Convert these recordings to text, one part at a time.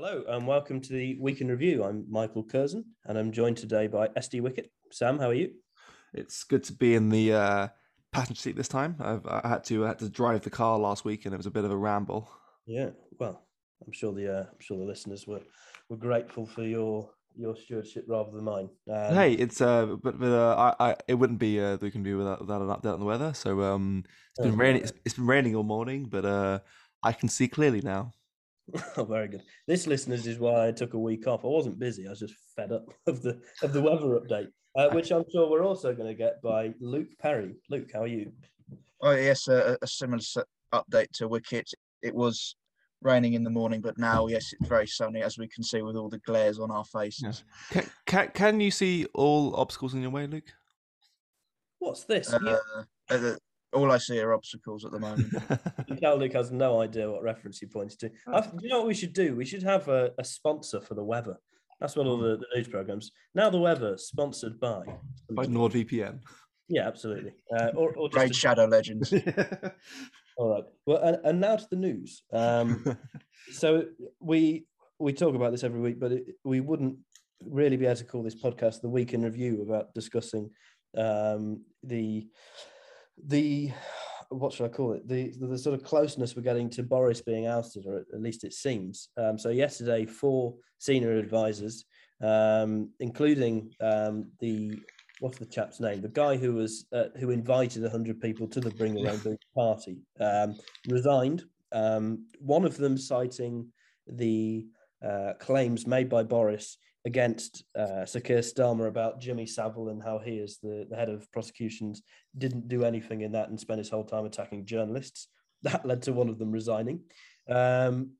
Hello and welcome to the Week in Review. I'm Michael Curzon and I'm joined today by SD Wickett. Sam, how are you? It's good to be in the uh, passenger seat this time. I've, I had to I had to drive the car last week and it was a bit of a ramble. Yeah, well, I'm sure the uh, I'm sure the listeners were were grateful for your your stewardship rather than mine. Um, hey, it's uh, but, but uh, I, I it wouldn't be uh, we can do without, without an update on the weather. So um, it's been raining. It's, it's been raining all morning, but uh, I can see clearly now. Oh, very good. This, listeners, is why I took a week off. I wasn't busy. I was just fed up of the of the weather update, uh, which I'm sure we're also going to get by Luke Perry. Luke, how are you? Oh yes, a, a similar update to Wickett. It was raining in the morning, but now yes, it's very sunny as we can see with all the glares on our faces. Can, can, can you see all obstacles in your way, Luke? What's this? Uh, yeah. All I see are obstacles at the moment. Luke has no idea what reference he points to. Do you know what we should do? We should have a, a sponsor for the weather. That's one of the, the, news programs. Now the weather sponsored by by NordVPN. Yeah, absolutely. Uh, or, or Great a... Shadow Legends. all right. Well, and, and now to the news. Um, so we we talk about this every week, but it, we wouldn't really be able to call this podcast the week in review about discussing um, the the what should I call it? The, the, the sort of closeness we're getting to Boris being ousted, or at least it seems. Um, so yesterday, four senior advisors, um, including um, the what's the chap's name? The guy who was uh, who invited hundred people to the Bring the Rainbow party, um, resigned. Um, one of them citing the uh, claims made by Boris against uh, Sir Keir Starmer about Jimmy Savile and how he, as the, the head of prosecutions, didn't do anything in that and spent his whole time attacking journalists. That led to one of them resigning. Um,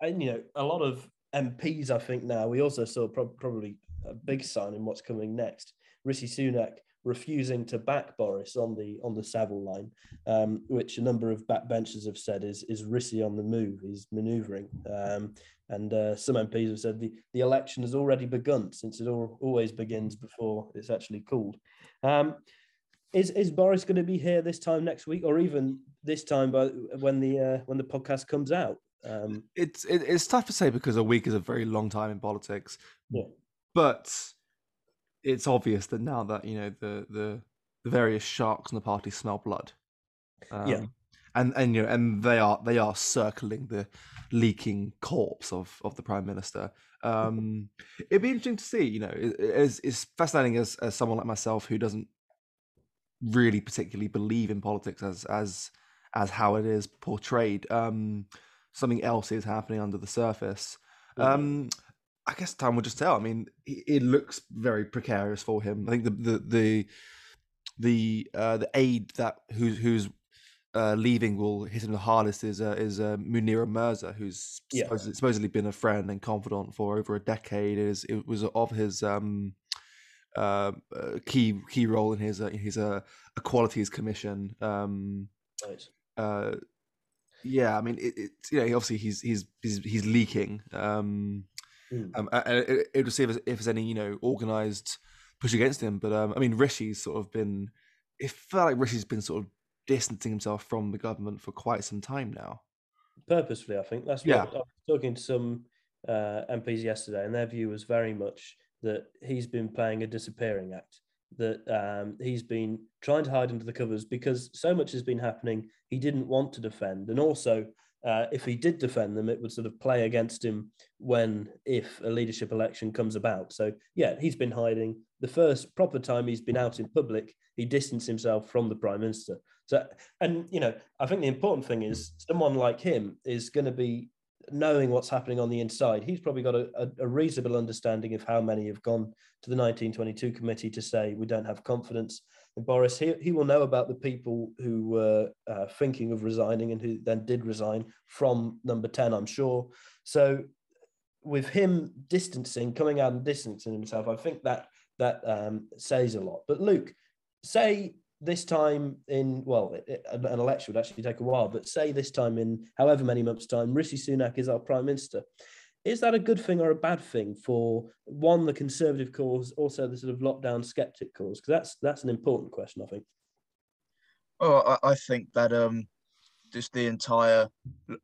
and, you know, a lot of MPs, I think now, we also saw pro- probably a big sign in what's coming next. Rishi Sunak refusing to back Boris on the on the Savile line, um, which a number of backbenchers have said is is Rishi on the move. He's manoeuvring, um, and uh, some MPs have said the, the election has already begun since it all, always begins before it's actually called. Um, is is Boris going to be here this time next week, or even this time by when the uh, when the podcast comes out? Um, it's it, it's tough to say because a week is a very long time in politics. Yeah. But it's obvious that now that you know the the, the various sharks in the party smell blood. Um, yeah. And and you know and they are they are circling the leaking corpse of of the prime minister. Um, it'd be interesting to see. You know, it, it's, it's fascinating as as someone like myself who doesn't really particularly believe in politics as as as how it is portrayed. Um, something else is happening under the surface. Um, I guess time will just tell. I mean, it looks very precarious for him. I think the the the the uh, the aide that who's who's uh, leaving will hit him the hardest is uh, is uh, Munira Mirza, who's yeah. supposedly, supposedly, been a friend and confidant for over a decade. It, is, it was of his um, uh, uh key key role in his uh, his uh, Equalities Commission. Um, right. Uh, yeah, I mean, it, it, you know, obviously he's he's he's, he's leaking. Um, Mm. Um, it, it would see if, if there's any, you know, organised push against him. But um, I mean, Rishi's sort of been. It felt like Rishi's been sort of distancing himself from the government for quite some time now. Purposefully, I think that's what yeah. I was talking to some uh, MPs yesterday, and their view was very much that he's been playing a disappearing act. That um, he's been trying to hide under the covers because so much has been happening. He didn't want to defend, and also uh, if he did defend them, it would sort of play against him when, if a leadership election comes about. So, yeah, he's been hiding. The first proper time he's been out in public, he distanced himself from the prime minister. So, and, you know, I think the important thing is someone like him is going to be knowing what's happening on the inside. He's probably got a, a, reasonable understanding of how many have gone to the 1922 committee to say we don't have confidence in Boris, he, he will know about the people who were uh, thinking of resigning and who then did resign from number 10, I'm sure. So with him distancing, coming out and distancing himself, I think that that um, says a lot. But Luke, say this time in well, it, it, an election would actually take a while, but say this time in however many months' time, Rishi Sunak is our prime minister is that a good thing or a bad thing for one the conservative cause, also the sort of lockdown skeptic cause? Because that's that's an important question, I think. Well, I, I think that um, just the entire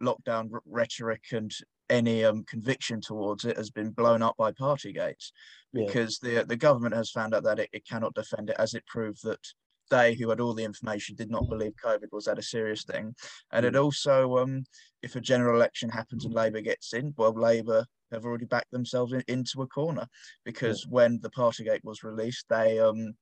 lockdown rhetoric and any um, conviction towards it has been blown up by party gates because the the government has found out that it, it cannot defend it as it proved that they who had all the information did not believe COVID was that a serious thing. And it also, um, if a general election happens and Labour gets in, well, Labour have already backed themselves in, into a corner because when the Partygate was released, they um,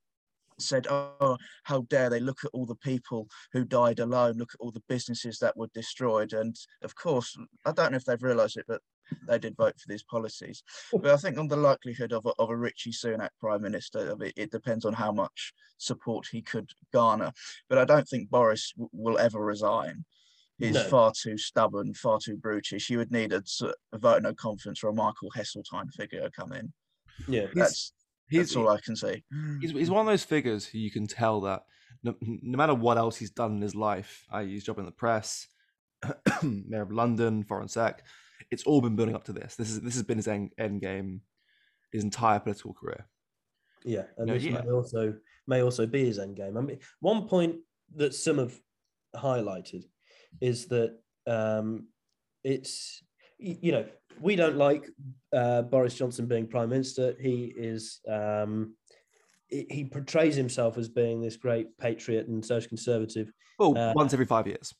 said, "Oh, how dare they look at all the people who died alone? Look at all the businesses that were destroyed." And of course, I don't know if they've realised it, but they did vote for these policies. But I think on the likelihood of a, of a Rishi Sunak prime minister, of it, it depends on how much support he could garner. But I don't think Boris w- will ever resign. He's No. far too stubborn, far too brutish. You would need a vote of no confidence or a Michael Heseltine figure to come in. Yeah. That's He's, that's all I can see. he's, he's one of those figures who you can tell that no, no matter what else he's done in his life, i.e., his job in the press, mayor of London, foreign sec, it's all been building up to this. This is this has been his end, end game, his entire political career. Yeah, and No, this yeah. may also may also be his end game. I mean, one point that some have highlighted is that um, it's you know we don't like uh, Boris Johnson being prime minister. He is um, he he portrays himself as being this great patriot and social conservative. Well, Uh, once every five years.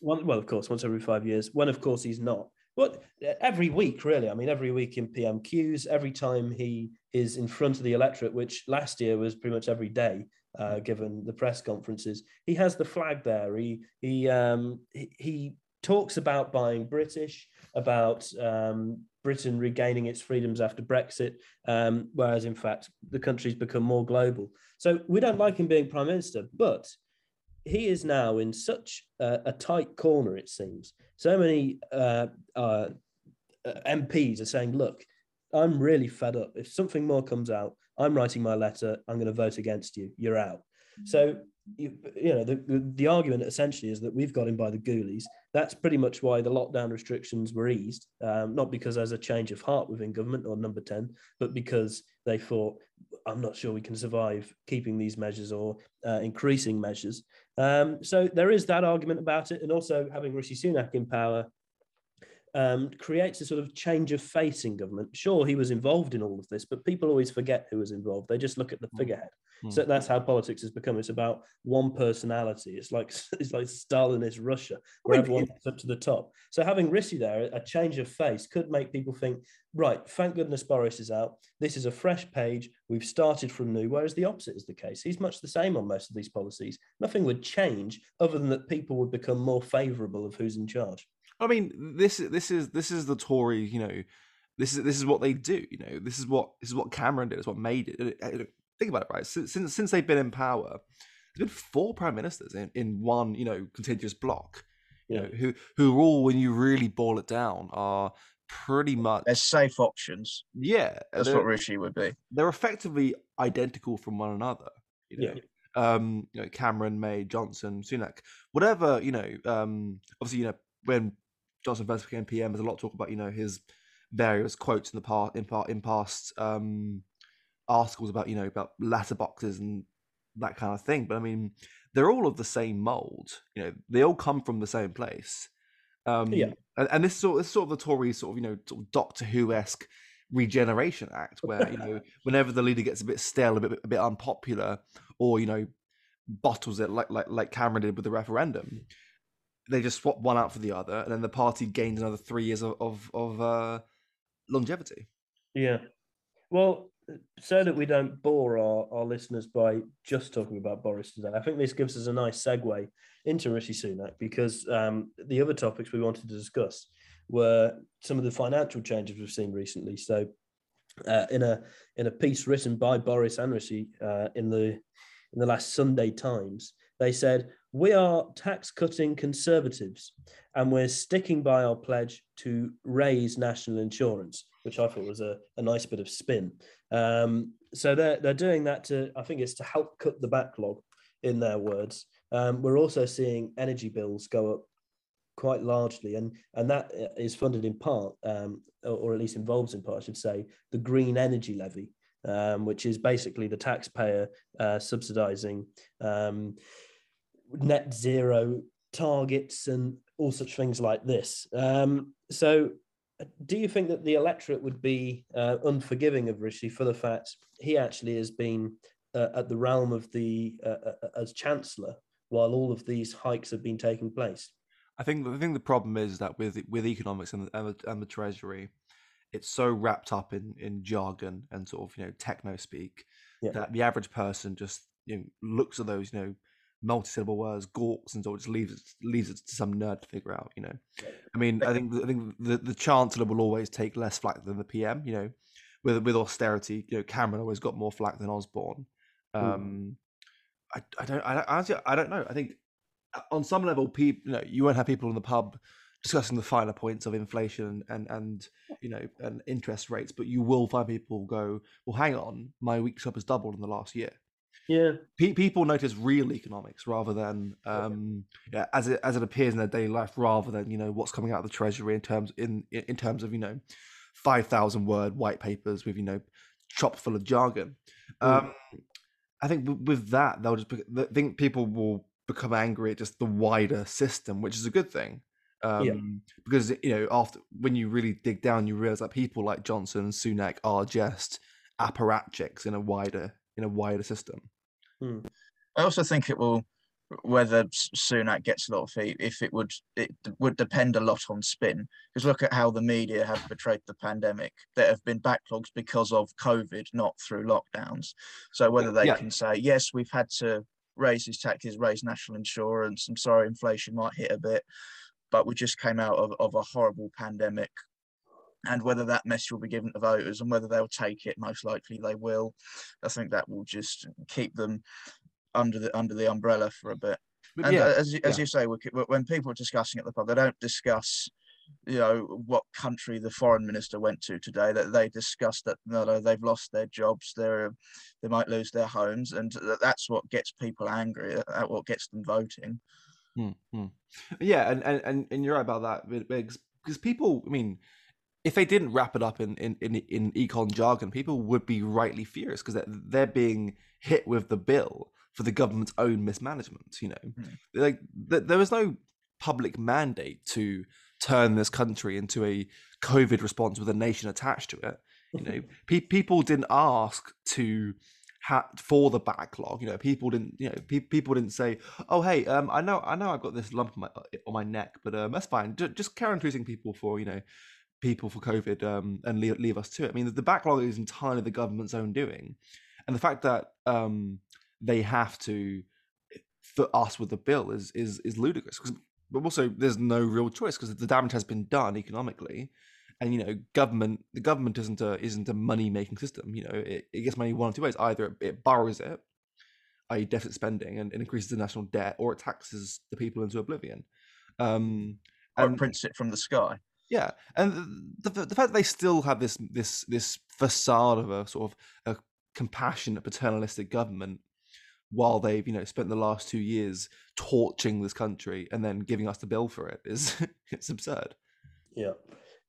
One, well, of course, once every five years. When, of course, he's not. But every week, really. I mean, every week in PMQs, every time he is in front of the electorate, which last year was pretty much every day, uh, given the press conferences, he has the flag there. He he um, he, he talks about buying British, about um, Britain regaining its freedoms after Brexit, um, whereas in fact the country's become more global. So we don't like him being prime minister, but he is now in such a, a tight corner, it seems. So many uh, uh, MPs are saying, look, I'm really fed up. If something more comes out, I'm writing my letter. I'm going to vote against you. You're out. So, you, you know, the, the, the argument essentially is that we've got him by the ghoulies. That's pretty much why the lockdown restrictions were eased, um, not because there's a change of heart within government or number 10, but because they thought, I'm not sure we can survive keeping these measures or uh, increasing measures. Um, so there is that argument about it, and also having Rishi Sunak in power um, creates a sort of change of face in government. Sure, he was involved in all of this, but people always forget who was involved. They just look at the Mm. figurehead. Mm. So that's how politics has become. It's about one personality. It's like it's like Stalinist Russia, where everyone gets up to the top. So having Rishi there, a change of face could make people think, right, thank goodness Boris is out. This is a fresh page. We've started from new. Whereas the opposite is the case. He's much the same on most of these policies. Nothing would change other than that people would become more favourable of who's in charge. I mean, this this is this is the Tory, you know, this is this is what they do. You know, this is what this is what Cameron did. It's what made it. Think about it, right? Since since, since they've been in power, there's been four prime ministers in, in one, you know, contiguous block. You know, who who all, when you really boil it down, are pretty much There's safe options. yeah. That's what Rishi would be. they're effectively identical from one another. You know, um, you know, Cameron, May, Johnson, Sunak, whatever, you know, um, obviously, you know, when Johnson first became PM, there's a lot of talk about, you know, his various quotes in the past, in part, in past um, articles about, you know, about letterboxes and that kind of thing. But I mean, they're all of the same mold. You know, they all come from the same place. Um, Yeah. and, and this is sort, this is sort of the Tory sort of, you know, sort of Doctor Who esque regeneration act, where you know, whenever the leader gets a bit stale, a bit a bit unpopular, or you know, bottles it like like like Cameron did with the referendum, they just swap one out for the other, and then the party gains another three years of of, of uh, longevity. Yeah. Well, so that we don't bore our, our listeners by just talking about Boris today, I think this gives us a nice segue into Rishi Sunak because um, the other topics we wanted to discuss were some of the financial changes we've seen recently. So, uh, in a in a piece written by Boris and Rishi uh, in the in the last Sunday Times, they said we are tax cutting conservatives and we're sticking by our pledge to raise national insurance, which I thought was a, a nice bit of spin. Um, so they're, they're doing that to, I think it's to help cut the backlog, in their words. Um, we're also seeing energy bills go up quite largely, and, and that is funded in part, um, or, or at least involves in part, I should say, the green energy levy. Um, which is basically the taxpayer uh, subsidizing um, net zero targets and all such things like this. Um, so do you think that the electorate would be uh, unforgiving of Rishi for the fact he actually has been uh, at the realm of the uh, uh, as chancellor while all of these hikes have been taking place? I think I think the problem is that with with economics and the, and the, and the treasury, it's so wrapped up in in jargon and sort of you know techno speak yeah. that the average person just you know looks at those you know multi-syllable words, gawks, and sort of just leaves it leaves it to some nerd to figure out. You know, I mean, I think I think the, the chancellor will always take less flack than the PM. You know, with with austerity, you know, Cameron always got more flack than Osborne. Um, I, I don't I honestly I don't know. I think uh, on some level, people you know you won't have people in the pub discussing the finer points of inflation and and you know and interest rates, but you will find people go, well, hang on, my week's up has doubled in the last year. Yeah, people notice real economics rather than um, yeah, as it as it appears in their daily life, rather than you know what's coming out of the treasury in terms in in terms of you know five thousand word white papers with you know chock full of jargon. Mm. Um, I think with that they'll just I think people will become angry at just the wider system, which is a good thing. Um, yeah. Because you know, after when you really dig down, you realize that people like Johnson and Sunak are just apparatchiks in a wider in a wider system. Hmm. I also think it will whether Sunak gets a lot of heat. If it would, it would depend a lot on spin. Because look at how the media have portrayed the pandemic. There have been backlogs because of COVID, not through lockdowns. So whether they yeah. can say yes, we've had to raise these taxes, raise national insurance. I'm sorry, inflation might hit a bit, but we just came out of, of a horrible pandemic and whether that message will be given to voters and whether they'll take it most likely they will i think that will just keep them under the under the umbrella for a bit but and yeah, uh, as, as yeah. you say when people are discussing at the pub they don't discuss you know what country the foreign minister went to today that they discussed that no, no they've lost their jobs they're they might lose their homes and that's what gets people angry that what gets them voting mm-hmm. yeah and, and and you're right about that because people i mean if they didn't wrap it up in in in, in econ jargon, people would be rightly furious because they're, they're being hit with the bill for the government's own mismanagement. You know, mm. like th- there was no public mandate to turn this country into a COVID response with a nation attached to it. You know, pe- people didn't ask to ha- for the backlog. You know, people didn't. You know, pe- people didn't say, "Oh, hey, um, I know, I know, I've got this lump on my on my neck, but um, that's fine. J- just carry on treating people for you know." People for COVID um, and leave, leave, us to it. I mean, the, the, backlog is entirely the government's own doing, and the fact that um, they have to foot us with the bill is is is ludicrous. But also, there's no real choice because the damage has been done economically, and you know, government the government isn't a isn't a money making system. You know, it, it gets money one of two ways: either it, it borrows it, i.e., deficit spending, and, and, increases the national debt, or it taxes the people into oblivion. Um, or and, prints it from the sky. Yeah, and the, the, fact that they still have this this this facade of a sort of a compassionate paternalistic government while they've you know spent the last two years torching this country and then giving us the bill for it is it's absurd. Yeah.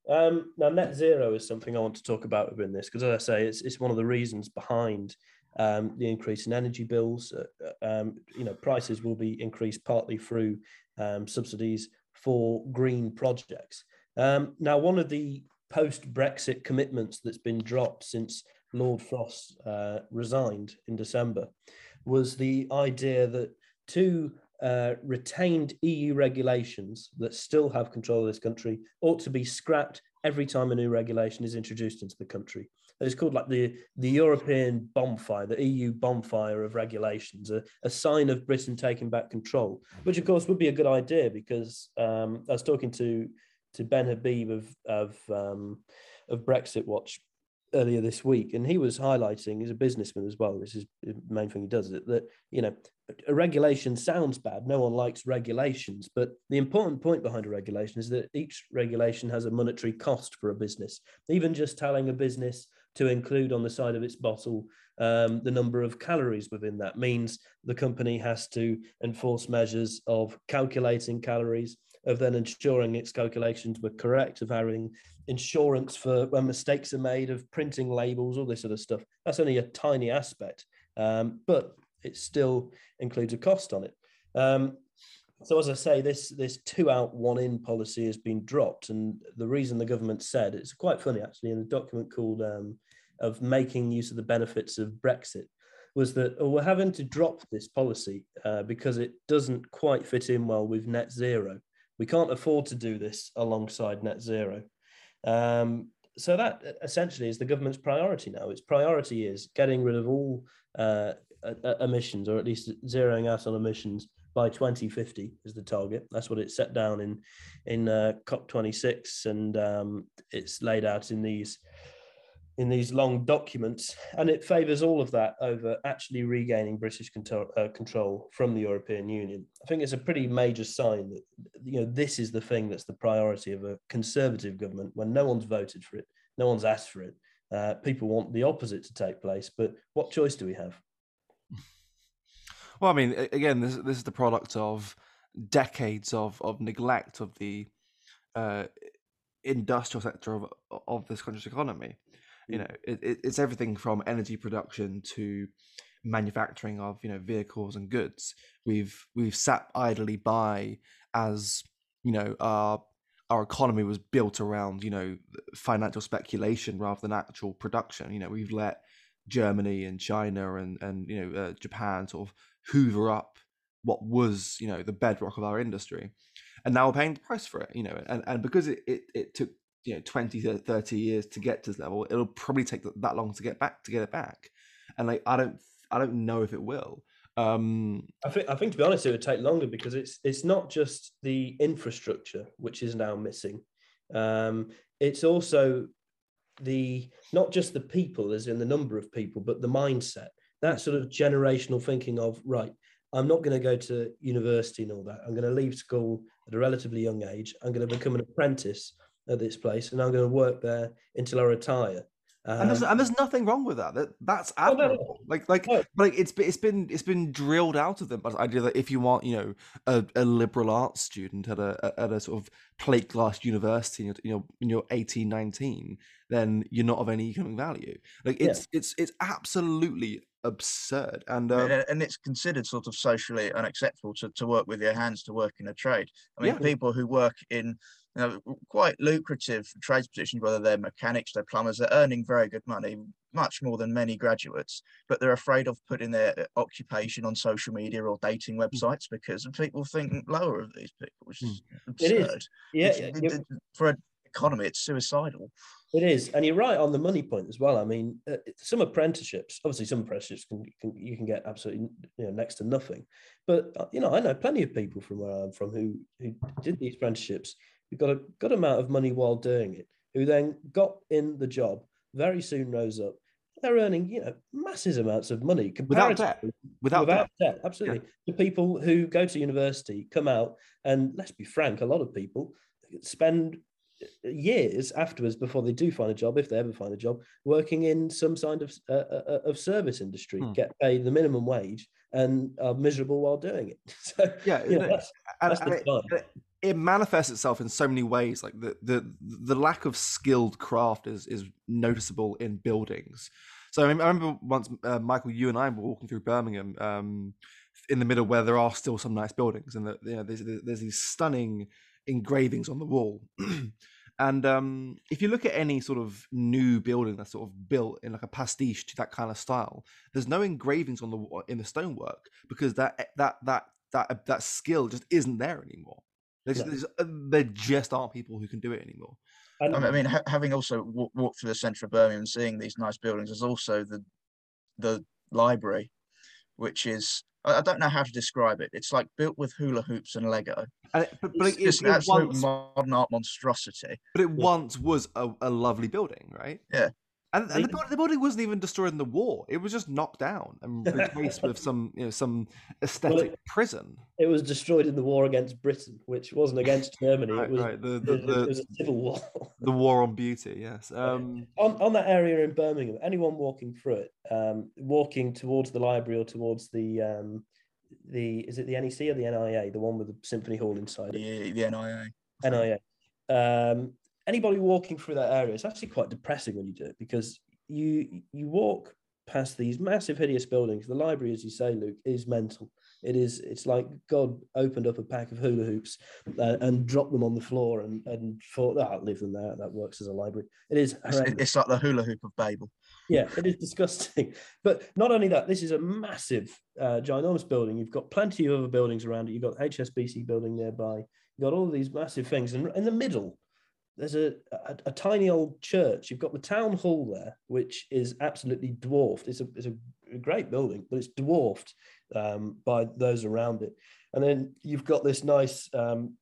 Um, now, net zero is something I want to talk about within this because, as I say, it's it's one of the reasons behind um, the increase in energy bills. Uh, uh um, you know, prices will be increased partly through um, subsidies for green projects. Um, now, one of the post Brexit commitments that's been dropped since Lord Frost uh, resigned in December was the idea that two uh, retained EU regulations that still have control of this country ought to be scrapped every time a new regulation is introduced into the country. It's called like the, the European bonfire, the EU bonfire of regulations, a, a sign of Britain taking back control, which of course would be a good idea because um, I was talking to to Ben Habib of of um, of Brexit Watch earlier this week, and he was highlighting he's a businessman as well. This is the main thing he does it that you know a regulation sounds bad. No one likes regulations, but the important point behind a regulation is that each regulation has a monetary cost for a business. Even just telling a business to include on the side of its bottle um, the number of calories within that means the company has to enforce measures of calculating calories of then ensuring its calculations were correct, of having insurance for when mistakes are made, of printing labels, all this sort of stuff. That's only a tiny aspect, um, but it still includes a cost on it. Um, So as I say, this this two out one in policy has been dropped, and the reason the government said it's quite funny actually in a document called um, of making use of the benefits of Brexit was that oh, we're having to drop this policy uh, because it doesn't quite fit in well with net zero. We can't afford to do this alongside net zero. Um, so that essentially is the government's priority now. Its priority is getting rid of all uh, emissions, or at least zeroing out on emissions by 2050 is the target. That's what it's set down in in uh, COP26, and um, it's laid out in these in these long documents, and it favours all of that over actually regaining British control, uh, control from the European Union. I think it's a pretty major sign that you know this is the thing that's the priority of a conservative government when no one's voted for it, no one's asked for it. Uh, people want the opposite to take place, but what choice do we have? Well, I mean, again, this this is the product of decades of of neglect of the uh, industrial sector of of this country's economy. You know, it, it's everything from energy production to manufacturing of you know vehicles and goods. We've we've sat idly by as you know our our economy was built around you know financial speculation rather than actual production. You know, we've let Germany and China and and you know uh, Japan sort of hoover up what was you know the bedrock of our industry and now we're paying the price for it you know and, and because it, it, it took you know 20 30 years to get to this level it'll probably take that long to get back to get it back. And like i don't i don't know if it will. Um i think i think to be honest it would take longer because it's it's not just the infrastructure which is now missing. Um it's also the not just the people as in the number of people but the mindset that sort of generational thinking of right i'm not going to go to university and all that. I'm going to leave school at a relatively young age. I'm going to become an apprentice at this place and i'm going to work there until i retire um, and, there's, and there's nothing wrong with that. that that's admirable. Oh, no, no. Like, like, no. like it's it's been it's been drilled out of them. But idea that if you want, you know, a, a liberal arts student at a at a sort of plate glass university, you know, when you're 18, 19, then you're not of any economic value. Like, it's yeah. it's it's absolutely absurd and, um, and, and it's considered sort of socially unacceptable to, to work with your hands to work in a trade i mean yeah. people who work in you know, quite lucrative trades positions whether they're mechanics they're plumbers they're earning very good money much more than many graduates but they're afraid of putting their uh, occupation on social media or dating hmm. websites because people think lower of these people which is mm. absurd. it is yeah, it's, yeah. for an economy it's suicidal it is, and you're right on the money point as well. I mean, uh, some apprenticeships, obviously, some apprenticeships can, can, you can get absolutely you know next to nothing, but uh, you know I know plenty of people from where I'm from who who did these apprenticeships who got a good amount of money while doing it, who then got in the job, very soon rose up. They're earning you know massive amounts of money without debt. Without, without debt. debt. absolutely. Yeah. The people who go to university come out, and let's be frank, a lot of people spend years afterwards before they do find a job if they ever find a job working in some kind of uh, uh, uh, of service industry hmm. get paid the minimum wage and are miserable while doing it. So yeah you know, that's, that's and, it, it, manifests itself in so many ways like the the the lack of skilled craft is is noticeable in buildings. So i remember once uh, michael you and i were walking through birmingham um, in the middle where there are still some nice buildings and the, you know there's, there's these stunning engravings on the wall. and um, if you look at any sort of new building that's sort of built in like a pastiche to that kind of style, there's no engravings on the in the stonework because that eh, that that that that skill just isn't there anymore. There's, no. there's, uh, there just aren't people who can do it anymore. I mean, ha- having also w- walked through the centre of Birmingham and seeing these nice buildings, there's also the the library, which is I don't know how to describe it. It's like built with hula hoops and Lego. And it, but, but it's, it, it's an absolute once, modern art monstrosity. But it once was a, a lovely building, right? Yeah. And, and the, the, building wasn't even destroyed in the war; it was just knocked down and replaced with some, you know, some aesthetic well, it, prison. It was destroyed in the war against Britain, which wasn't against Germany. right, it was, right. The, the, it, the, it was a civil war. the war on beauty, yes. Um, on on that area in Birmingham, anyone walking through it, um, walking towards the library or towards the um, the is it the NEC or the NIA, the one with the symphony hall inside it? Yeah, the NIA. NIA. Um, anybody walking through that area, it's actually quite depressing when you do it because you you walk past these massive, hideous buildings. The library, as you say, Luke, is mental. It is. It's like God opened up a pack of hula hoops uh, and dropped them on the floor and and thought, "Ah, oh, leave them there. That works as a library." It is. It's, it's like the hula hoop of Babel. Yeah, it is disgusting. But not only that, this is a massive, uh, ginormous building. You've got plenty of other buildings around it. You've got HSBC building nearby. You've got all these massive things, and in the middle, there's a, a, a, tiny old church. You've got the town hall there, which is absolutely dwarfed. It's a, it's a great building, but it's dwarfed um, by those around it. And then you've got this nice, um,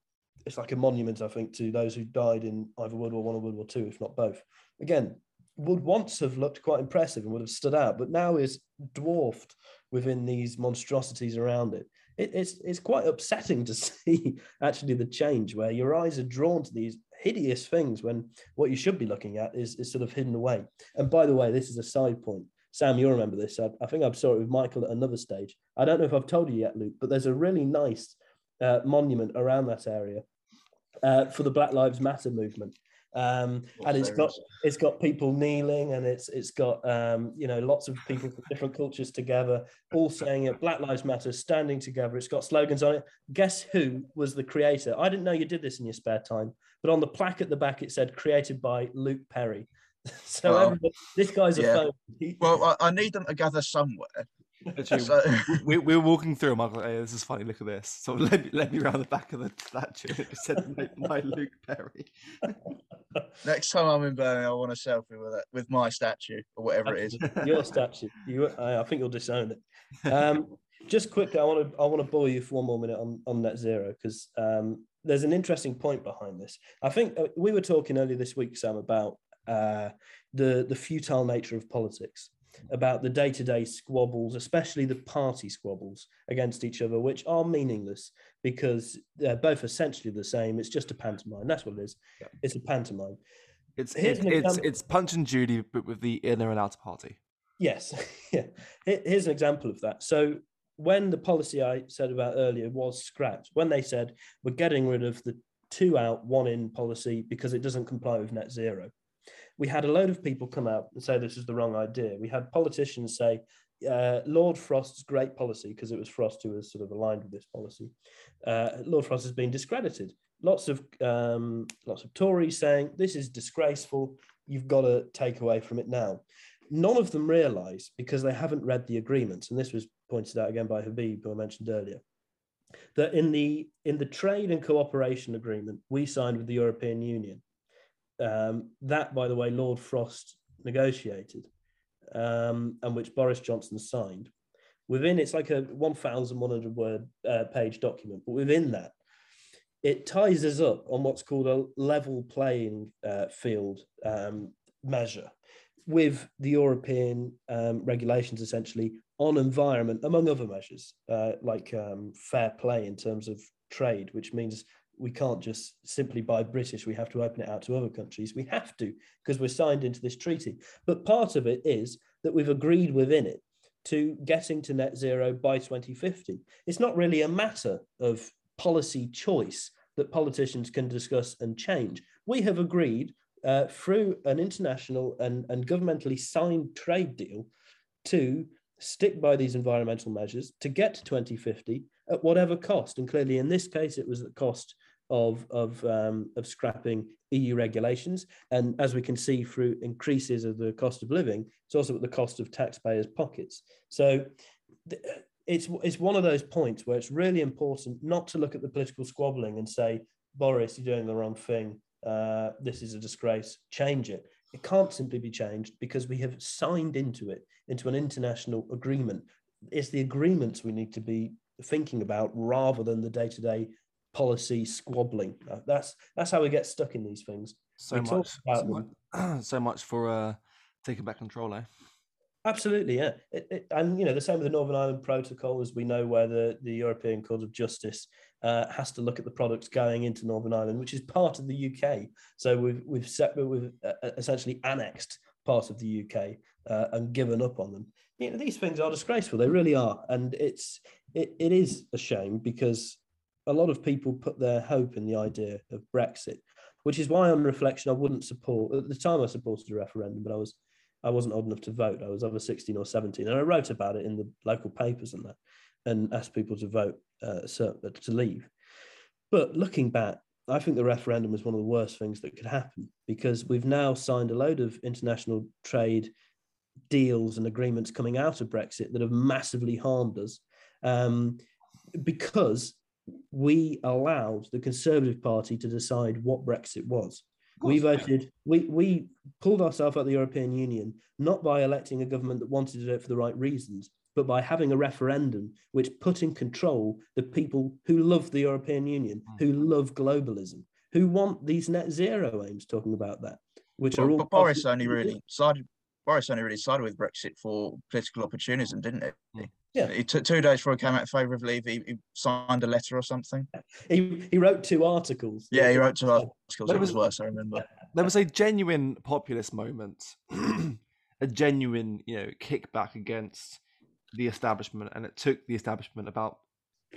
it's like a monument, I think, to those who died in either World War One or World War Two, if not both. Again, would once have looked quite impressive and would have stood out, but now is dwarfed within these monstrosities around it. It. it's it's quite upsetting to see actually the change where your eyes are drawn to these hideous things when what you should be looking at is, is sort of hidden away. And by the way, this is a side point. Sam, you'll remember this. I, I think I saw it with Michael at another stage. I don't know if I've told you yet, Luke, but there's a really nice uh, monument around that area uh, for the Black Lives Matter movement um, and it's got it's got people kneeling and it's it's got um, you know lots of people from different cultures together all saying it black lives matter standing together it's got slogans on it guess who was the creator i didn't know you did this in your spare time but on the plaque at the back it said created by luke perry so well, this guy's yeah. a phone well I, I need them to gather somewhere Actually, so, we, we were walking through. I'm like, hey, this is funny. Look at this. So let me, let me around the back of the statue. It said, "My Luke Perry." Next time I'm in Birmingham, I want a selfie with it, with my statue or whatever it is. Your statue. You, I, I think you'll disown it. Um, just quickly, I want to I want to bore you for one more minute on on net zero because um, there's an interesting point behind this. I think uh, we were talking earlier this week, Sam, about uh, the the futile nature of politics about the day to day squabbles, especially the party squabbles against each other, which are meaningless because they're both essentially the same. It's just a pantomime. That's what it is. Yeah. It's a pantomime. It's it's, it's, it's Punch and Judy, but with the inner and outer party. Yes. yeah. Here's an example of that. So when the policy I said about earlier was scrapped, when they said we're getting rid of the two out, one in policy because it doesn't comply with net zero we had a load of people come out and say this is the wrong idea. We had politicians say uh, Lord Frost's great policy, because it was Frost who was sort of aligned with this policy. Uh, Lord Frost has been discredited. Lots of um, lots of Tories saying this is disgraceful. You've got to take away from it now. None of them realise because they haven't read the agreements, and this was pointed out again by Habib, who I mentioned earlier, that in the in the trade and cooperation agreement we signed with the European Union, um, that, by the way, Lord Frost negotiated um, and which Boris Johnson signed. Within it's like a 1,100 word uh, page document, but within that, it ties us up on what's called a level playing uh, field um, measure with the European um, regulations essentially on environment, among other measures, uh, like um, fair play in terms of trade, which means we can't just simply buy British. We have to open it out to other countries. We have to because we're signed into this treaty. But part of it is that we've agreed within it to getting to net zero by 2050. It's not really a matter of policy choice that politicians can discuss and change. We have agreed uh, through an international and, and governmentally signed trade deal to stick by these environmental measures to get to 2050 at whatever cost. And clearly, in this case, it was the cost of of um, of scrapping EU regulations, and as we can see through increases of the cost of living, it's also at the cost of taxpayers' pockets. So. it's it's one of those points where it's really important not to look at the political squabbling and say Boris, you're doing the wrong thing. Uh, this is a disgrace. Change it. It can't simply be changed because we have signed into it, into an international agreement. It's the agreements we need to be thinking about rather than the day-to-day policy squabbling. Uh, that's that's how we get stuck in these things. So we much, so much, so much, for uh, taking back control, eh? Absolutely, yeah. It, it, and you know the same with the Northern Ireland Protocol, as we know, where the, the European Court of Justice uh, has to look at the products going into Northern Ireland, which is part of the UK. So we've we've set we've uh, essentially annexed part of the UK uh, and given up on them. You know these things are disgraceful. They really are, and it's it, it is a shame because a lot of people put their hope in the idea of Brexit, which is why, on reflection, I wouldn't support. At the time, I supported a referendum, but I was I wasn't old enough to vote. I was over 16 or 17. And I wrote about it in the local papers and that and asked people to vote uh, so, to leave. But looking back, I think the referendum was one of the worst things that could happen because we've now signed a load of international trade deals and agreements coming out of Brexit that have massively harmed us um, because we allowed the Conservative Party to decide what Brexit was. We voted, we, we pulled ourselves out of the European Union, not by electing a government that wanted to do it for the right reasons, but by having a referendum which put in control the people who love the European Union, mm. who love globalism, who want these net zero aims, talking about that, which are all. But Boris only really sided. Boris only really sided with Brexit for political opportunism, didn't it? Yeah. It took two days before he came out in favour of leave. He, he, signed a letter or something. He he wrote two articles. Yeah, he wrote two articles. It was, was worse, I remember. There was a genuine populist moment, a genuine, you know, kickback against the establishment, and it took the establishment about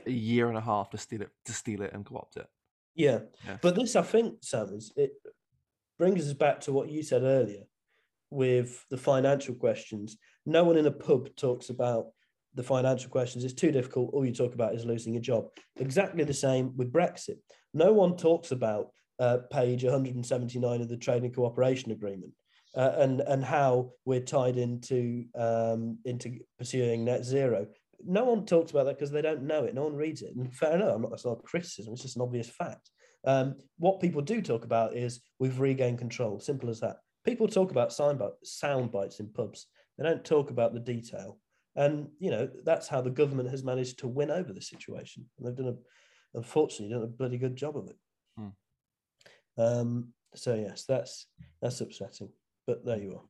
a year and a half to steal it, to steal it and co-opt it. Yeah, yeah. but this, I think, Sam, is it brings us back to what you said earlier with the financial questions. No one in a pub talks about the financial questions. It's too difficult. All you talk about is losing your job. Exactly the same with Brexit. No one talks about uh, page 179 of the Trade and Cooperation Agreement uh, and and how we're tied into um, into pursuing net zero. No one talks about that because they don't know it. No one reads it. And fair enough, I'm not, that's not criticism. It's just an obvious fact. Um, what people do talk about is we've regained control. Simple as that. People talk about sound, sound bites in pubs. They don't talk about the detail. And you know that's how the government has managed to win over the situation. And they've done a, unfortunately, done a bloody good job of it. Hmm. Um, so yes, that's that's upsetting. But there you are.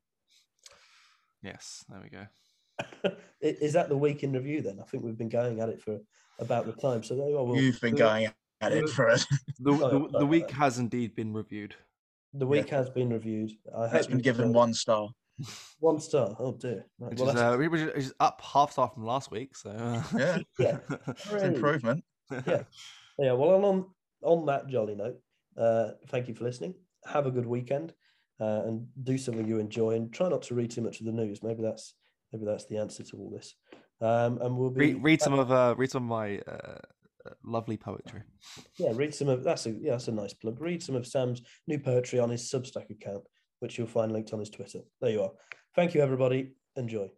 Yes, there we go. Is that the week in review then? I think we've been going at it for about the time. So there you are. We'll, You've been going at it for us. The, the, the, week has indeed been reviewed. The week yeah. has been reviewed. I it's been given one star. One star. Oh dear. Right. Which, well, is, uh, which is up half star from last week. So uh... yeah, yeah, improvement. yeah, yeah. Well, on on that jolly note, uh, thank you for listening. Have a good weekend uh, and do something you enjoy and try not to read too much of the news. Maybe that's maybe that's the answer to all this. Um, and we'll be read, read some of uh, read some of my uh, uh, lovely poetry. Yeah, read some of that's a yeah that's a nice plug. Read some of Sam's new poetry on his Substack account, which you'll find linked on his Twitter. There you are. Thank you, everybody. Enjoy.